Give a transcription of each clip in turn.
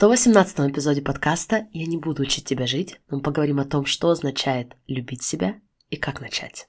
118 эпизоде подкаста «Я не буду учить тебя жить», мы поговорим о том, что означает любить себя и как начать.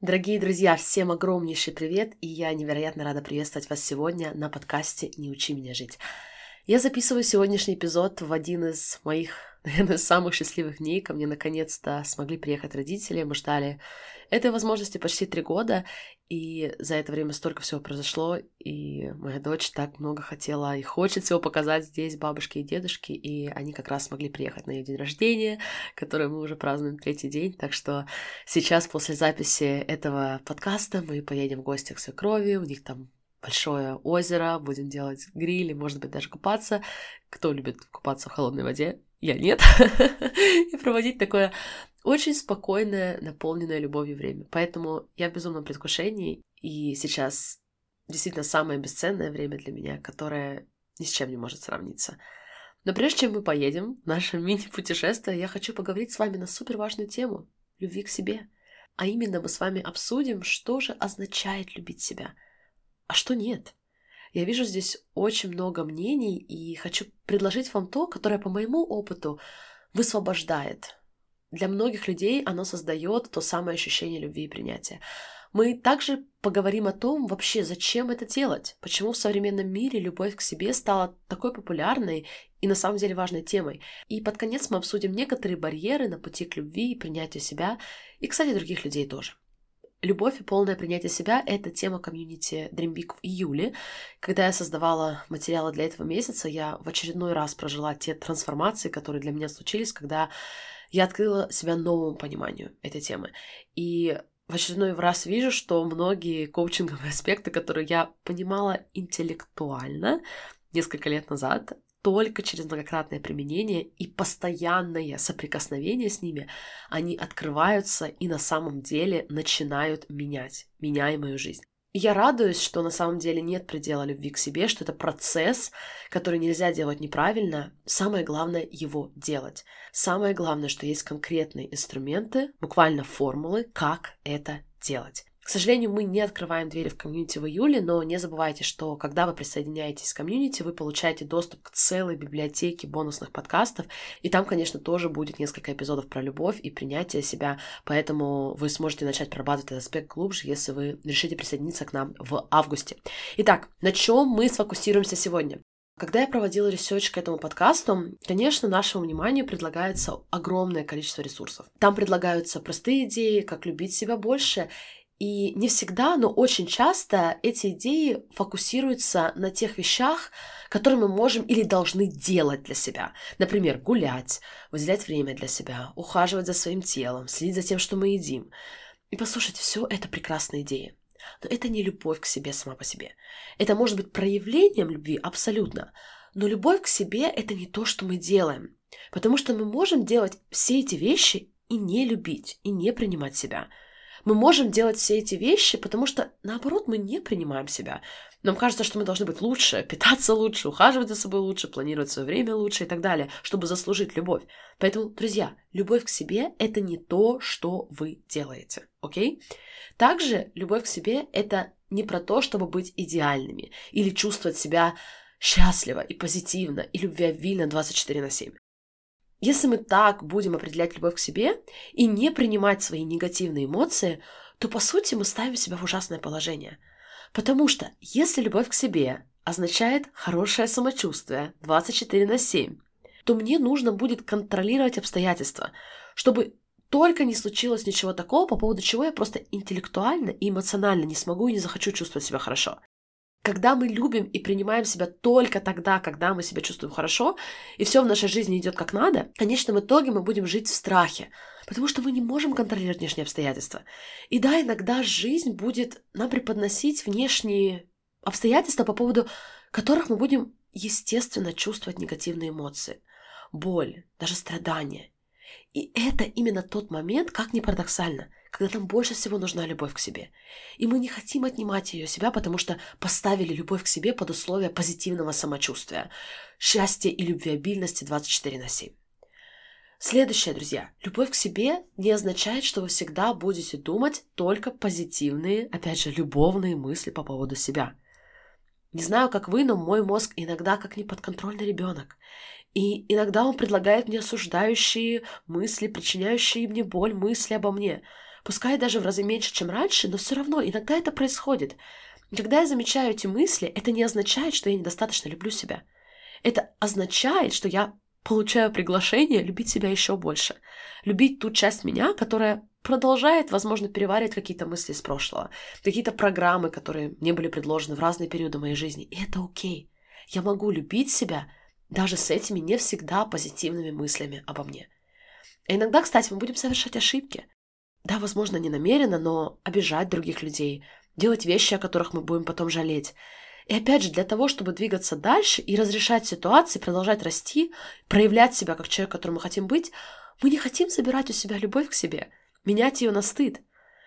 Дорогие друзья, всем огромнейший привет, и я невероятно рада приветствовать вас сегодня на подкасте «Не учи меня жить». Я записываю сегодняшний эпизод в один из моих, наверное, самых счастливых дней. Ко мне наконец-то смогли приехать родители. Мы ждали этой возможности почти три года, и за это время столько всего произошло, и моя дочь так много хотела и хочет всего показать здесь бабушке и дедушке, и они как раз смогли приехать на ее день рождения, который мы уже празднуем третий день, так что сейчас после записи этого подкаста мы поедем в гости к свекрови, у них там большое озеро, будем делать гриль, может быть, даже купаться. Кто любит купаться в холодной воде? Я нет. И проводить такое очень спокойное, наполненное любовью время. Поэтому я в безумном предвкушении, и сейчас действительно самое бесценное время для меня, которое ни с чем не может сравниться. Но прежде чем мы поедем в наше мини-путешествие, я хочу поговорить с вами на супер важную тему — любви к себе. А именно мы с вами обсудим, что же означает любить себя, а что нет. Я вижу здесь очень много мнений и хочу предложить вам то, которое по моему опыту высвобождает, для многих людей оно создает то самое ощущение любви и принятия. Мы также поговорим о том, вообще, зачем это делать, почему в современном мире любовь к себе стала такой популярной и на самом деле важной темой. И под конец мы обсудим некоторые барьеры на пути к любви и принятию себя, и, кстати, других людей тоже. Любовь и полное принятие себя — это тема комьюнити Dream Big в июле. Когда я создавала материалы для этого месяца, я в очередной раз прожила те трансформации, которые для меня случились, когда я открыла себя новому пониманию этой темы. И в очередной раз вижу, что многие коучинговые аспекты, которые я понимала интеллектуально несколько лет назад, только через многократное применение и постоянное соприкосновение с ними, они открываются и на самом деле начинают менять, меняя мою жизнь я радуюсь, что на самом деле нет предела любви к себе, что это процесс, который нельзя делать неправильно. Самое главное его делать. Самое главное, что есть конкретные инструменты, буквально формулы, как это делать. К сожалению, мы не открываем двери в комьюнити в июле, но не забывайте, что когда вы присоединяетесь к комьюнити, вы получаете доступ к целой библиотеке бонусных подкастов, и там, конечно, тоже будет несколько эпизодов про любовь и принятие себя, поэтому вы сможете начать прорабатывать этот аспект глубже, если вы решите присоединиться к нам в августе. Итак, на чем мы сфокусируемся сегодня? Когда я проводила research к этому подкасту, конечно, нашему вниманию предлагается огромное количество ресурсов. Там предлагаются простые идеи, как любить себя больше, и не всегда, но очень часто эти идеи фокусируются на тех вещах, которые мы можем или должны делать для себя. Например, гулять, выделять время для себя, ухаживать за своим телом, следить за тем, что мы едим. И послушайте, все это прекрасные идеи. Но это не любовь к себе сама по себе. Это может быть проявлением любви, абсолютно. Но любовь к себе — это не то, что мы делаем. Потому что мы можем делать все эти вещи и не любить, и не принимать себя — мы можем делать все эти вещи, потому что, наоборот, мы не принимаем себя. Нам кажется, что мы должны быть лучше, питаться лучше, ухаживать за собой лучше, планировать свое время лучше и так далее, чтобы заслужить любовь. Поэтому, друзья, любовь к себе — это не то, что вы делаете, окей? Также любовь к себе — это не про то, чтобы быть идеальными или чувствовать себя счастливо и позитивно и любвеобильно 24 на 7. Если мы так будем определять любовь к себе и не принимать свои негативные эмоции, то по сути мы ставим себя в ужасное положение. Потому что если любовь к себе означает хорошее самочувствие 24 на 7, то мне нужно будет контролировать обстоятельства, чтобы только не случилось ничего такого, по поводу чего я просто интеллектуально и эмоционально не смогу и не захочу чувствовать себя хорошо. Когда мы любим и принимаем себя только тогда, когда мы себя чувствуем хорошо, и все в нашей жизни идет как надо, в конечном итоге мы будем жить в страхе, потому что мы не можем контролировать внешние обстоятельства. И да, иногда жизнь будет нам преподносить внешние обстоятельства, по поводу которых мы будем, естественно, чувствовать негативные эмоции. Боль, даже страдания. И это именно тот момент, как ни парадоксально, когда нам больше всего нужна любовь к себе. И мы не хотим отнимать ее себя, потому что поставили любовь к себе под условия позитивного самочувствия, счастья и любвеобильности 24 на 7. Следующее, друзья. Любовь к себе не означает, что вы всегда будете думать только позитивные, опять же, любовные мысли по поводу себя. Не знаю, как вы, но мой мозг иногда как неподконтрольный ребенок. И иногда он предлагает мне осуждающие мысли, причиняющие мне боль мысли обо мне. Пускай даже в разы меньше, чем раньше, но все равно иногда это происходит. И когда я замечаю эти мысли, это не означает, что я недостаточно люблю себя. Это означает, что я получаю приглашение любить себя еще больше. Любить ту часть меня, которая продолжает, возможно, переваривать какие-то мысли из прошлого, какие-то программы, которые мне были предложены в разные периоды моей жизни. И это окей. Я могу любить себя – даже с этими не всегда позитивными мыслями обо мне. А иногда, кстати, мы будем совершать ошибки. Да, возможно, не намеренно, но обижать других людей, делать вещи, о которых мы будем потом жалеть. И опять же, для того, чтобы двигаться дальше и разрешать ситуации, продолжать расти, проявлять себя как человек, которым мы хотим быть, мы не хотим забирать у себя любовь к себе, менять ее на стыд.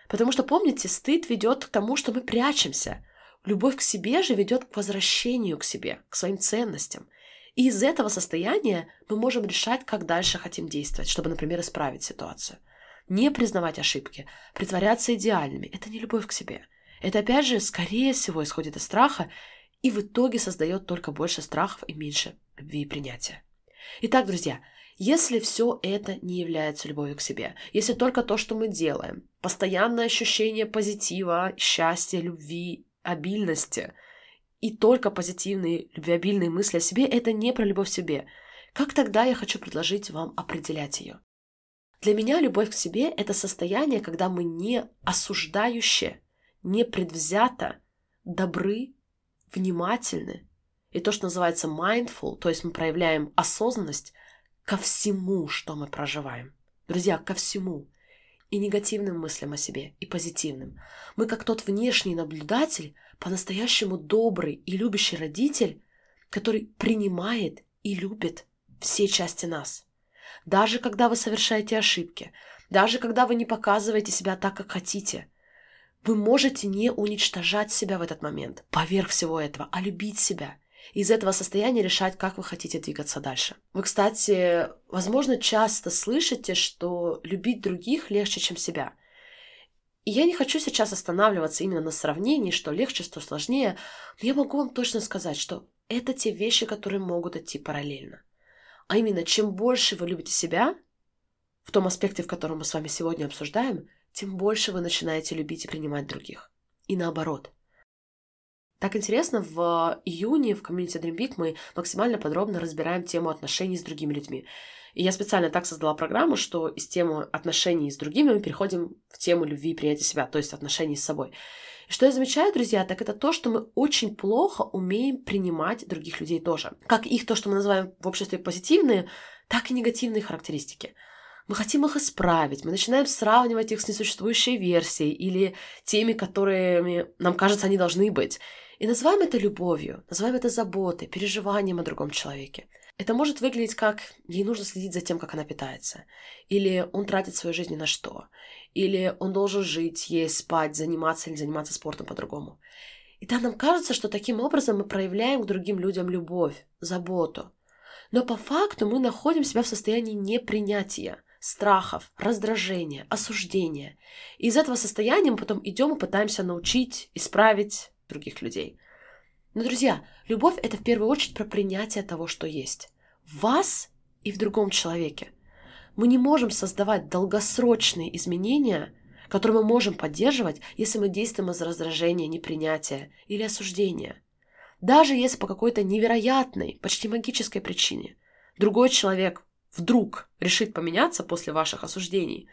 Потому что, помните, стыд ведет к тому, что мы прячемся. Любовь к себе же ведет к возвращению к себе, к своим ценностям. И из этого состояния мы можем решать, как дальше хотим действовать, чтобы, например, исправить ситуацию. Не признавать ошибки, притворяться идеальными – это не любовь к себе. Это, опять же, скорее всего, исходит из страха и в итоге создает только больше страхов и меньше любви и принятия. Итак, друзья, если все это не является любовью к себе, если только то, что мы делаем, постоянное ощущение позитива, счастья, любви, обильности – и только позитивные, любвеобильные мысли о себе – это не про любовь к себе. Как тогда я хочу предложить вам определять ее? Для меня любовь к себе – это состояние, когда мы не осуждающе, не предвзято, добры, внимательны. И то, что называется mindful, то есть мы проявляем осознанность ко всему, что мы проживаем. Друзья, ко всему. И негативным мыслям о себе, и позитивным. Мы как тот внешний наблюдатель – по-настоящему добрый и любящий родитель, который принимает и любит все части нас. Даже когда вы совершаете ошибки, даже когда вы не показываете себя так, как хотите, вы можете не уничтожать себя в этот момент, поверх всего этого, а любить себя. из этого состояния решать, как вы хотите двигаться дальше. Вы, кстати, возможно, часто слышите, что любить других легче, чем себя – и я не хочу сейчас останавливаться именно на сравнении, что легче, что сложнее, но я могу вам точно сказать, что это те вещи, которые могут идти параллельно. А именно, чем больше вы любите себя, в том аспекте, в котором мы с вами сегодня обсуждаем, тем больше вы начинаете любить и принимать других. И наоборот. Так интересно, в июне в комьюнити Dream Big мы максимально подробно разбираем тему отношений с другими людьми. И я специально так создала программу, что из темы отношений с другими мы переходим в тему любви и принятия себя, то есть отношений с собой. Что я замечаю, друзья, так это то, что мы очень плохо умеем принимать других людей тоже. Как их то, что мы называем в обществе позитивные, так и негативные характеристики. Мы хотим их исправить, мы начинаем сравнивать их с несуществующей версией или теми, которыми нам кажется они должны быть. И называем это любовью, называем это заботой, переживанием о другом человеке. Это может выглядеть как ей нужно следить за тем, как она питается. Или он тратит свою жизнь ни на что. Или он должен жить, есть, спать, заниматься или заниматься спортом по-другому. И да, нам кажется, что таким образом мы проявляем к другим людям любовь, заботу. Но по факту мы находим себя в состоянии непринятия, страхов, раздражения, осуждения. И из этого состояния мы потом идем и пытаемся научить, исправить других людей – но, друзья, любовь — это в первую очередь про принятие того, что есть. В вас и в другом человеке. Мы не можем создавать долгосрочные изменения, которые мы можем поддерживать, если мы действуем из раздражения, непринятия или осуждения. Даже если по какой-то невероятной, почти магической причине другой человек вдруг решит поменяться после ваших осуждений,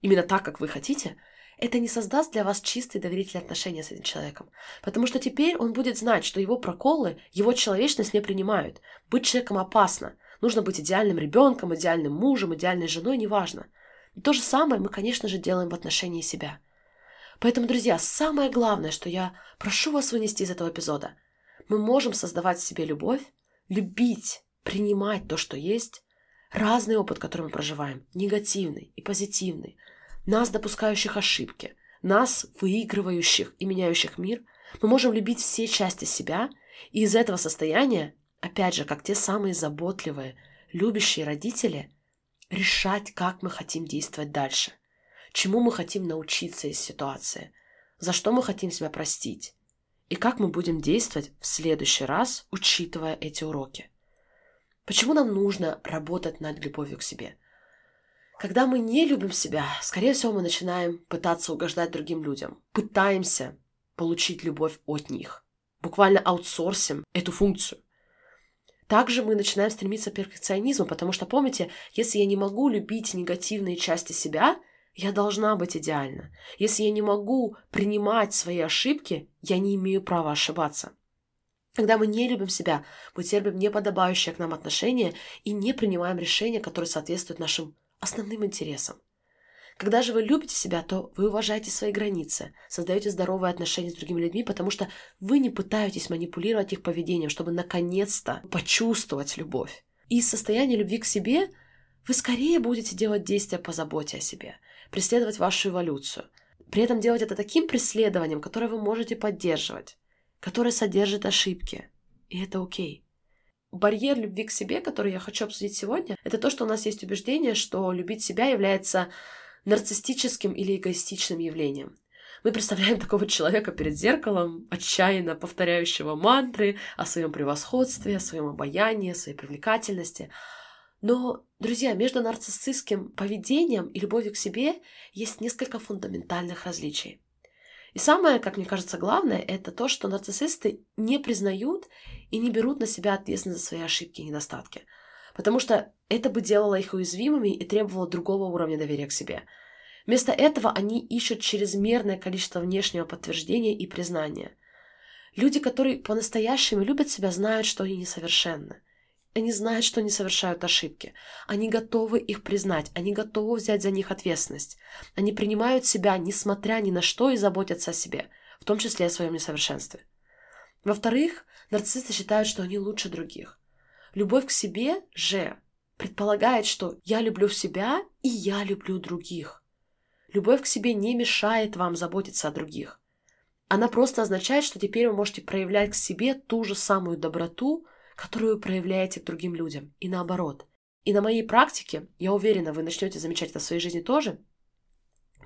именно так, как вы хотите – это не создаст для вас чистые доверительные отношения с этим человеком. Потому что теперь он будет знать, что его проколы, его человечность не принимают. Быть человеком опасно. Нужно быть идеальным ребенком, идеальным мужем, идеальной женой, неважно. И то же самое мы, конечно же, делаем в отношении себя. Поэтому, друзья, самое главное, что я прошу вас вынести из этого эпизода, мы можем создавать в себе любовь, любить, принимать то, что есть, разный опыт, который мы проживаем, негативный и позитивный, нас, допускающих ошибки, нас, выигрывающих и меняющих мир, мы можем любить все части себя, и из этого состояния, опять же, как те самые заботливые, любящие родители, решать, как мы хотим действовать дальше, чему мы хотим научиться из ситуации, за что мы хотим себя простить, и как мы будем действовать в следующий раз, учитывая эти уроки. Почему нам нужно работать над любовью к себе? Когда мы не любим себя, скорее всего, мы начинаем пытаться угождать другим людям. Пытаемся получить любовь от них. Буквально аутсорсим эту функцию. Также мы начинаем стремиться к перфекционизму, потому что, помните, если я не могу любить негативные части себя, я должна быть идеальна. Если я не могу принимать свои ошибки, я не имею права ошибаться. Когда мы не любим себя, мы терпим неподобающее к нам отношение и не принимаем решения, которые соответствуют нашим основным интересам. Когда же вы любите себя, то вы уважаете свои границы, создаете здоровые отношения с другими людьми, потому что вы не пытаетесь манипулировать их поведением, чтобы наконец-то почувствовать любовь. Из состояния любви к себе вы скорее будете делать действия по заботе о себе, преследовать вашу эволюцию. При этом делать это таким преследованием, которое вы можете поддерживать которая содержит ошибки. И это окей. Барьер любви к себе, который я хочу обсудить сегодня, это то, что у нас есть убеждение, что любить себя является нарциссическим или эгоистичным явлением. Мы представляем такого человека перед зеркалом, отчаянно повторяющего мантры о своем превосходстве, о своем обаянии, о своей привлекательности. Но, друзья, между нарциссистским поведением и любовью к себе есть несколько фундаментальных различий. И самое, как мне кажется, главное, это то, что нарциссисты не признают и не берут на себя ответственность за свои ошибки и недостатки. Потому что это бы делало их уязвимыми и требовало другого уровня доверия к себе. Вместо этого они ищут чрезмерное количество внешнего подтверждения и признания. Люди, которые по-настоящему любят себя, знают, что они несовершенны. Они знают, что они совершают ошибки. Они готовы их признать. Они готовы взять за них ответственность. Они принимают себя, несмотря ни на что, и заботятся о себе, в том числе о своем несовершенстве. Во-вторых, нарциссисты считают, что они лучше других. Любовь к себе же предполагает, что я люблю себя и я люблю других. Любовь к себе не мешает вам заботиться о других. Она просто означает, что теперь вы можете проявлять к себе ту же самую доброту, которую вы проявляете к другим людям, и наоборот. И на моей практике, я уверена, вы начнете замечать это в своей жизни тоже,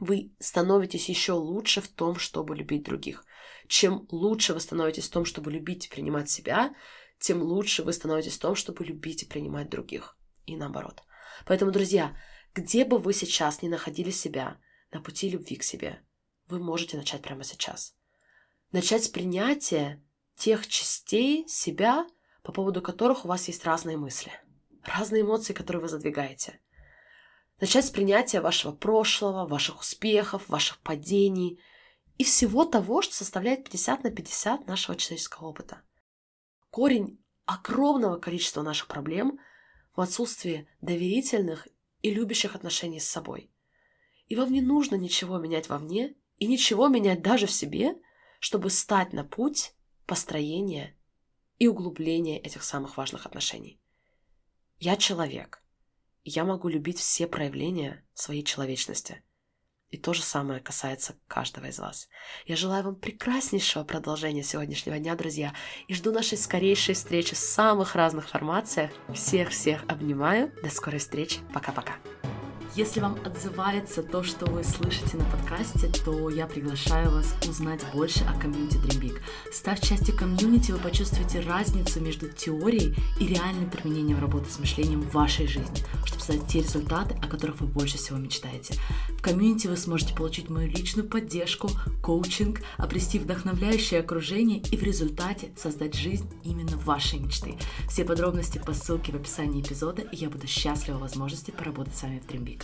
вы становитесь еще лучше в том, чтобы любить других. Чем лучше вы становитесь в том, чтобы любить и принимать себя, тем лучше вы становитесь в том, чтобы любить и принимать других. И наоборот. Поэтому, друзья, где бы вы сейчас ни находили себя на пути любви к себе, вы можете начать прямо сейчас. Начать с принятия тех частей себя, по поводу которых у вас есть разные мысли, разные эмоции, которые вы задвигаете. Начать с принятия вашего прошлого, ваших успехов, ваших падений и всего того, что составляет 50 на 50 нашего человеческого опыта. Корень огромного количества наших проблем в отсутствии доверительных и любящих отношений с собой. И вам не нужно ничего менять вовне и ничего менять даже в себе, чтобы стать на путь построения и углубление этих самых важных отношений. Я человек. Я могу любить все проявления своей человечности. И то же самое касается каждого из вас. Я желаю вам прекраснейшего продолжения сегодняшнего дня, друзья, и жду нашей скорейшей встречи в самых разных формациях. Всех-всех обнимаю. До скорой встречи. Пока-пока. Если вам отзывается то, что вы слышите на подкасте, то я приглашаю вас узнать больше о комьюнити Dream Big. Став частью комьюнити, вы почувствуете разницу между теорией и реальным применением работы с мышлением в вашей жизни, чтобы создать те результаты, о которых вы больше всего мечтаете. В комьюнити вы сможете получить мою личную поддержку, коучинг, обрести вдохновляющее окружение и в результате создать жизнь именно вашей мечты. Все подробности по ссылке в описании эпизода, и я буду счастлива возможности поработать с вами в Dream Big.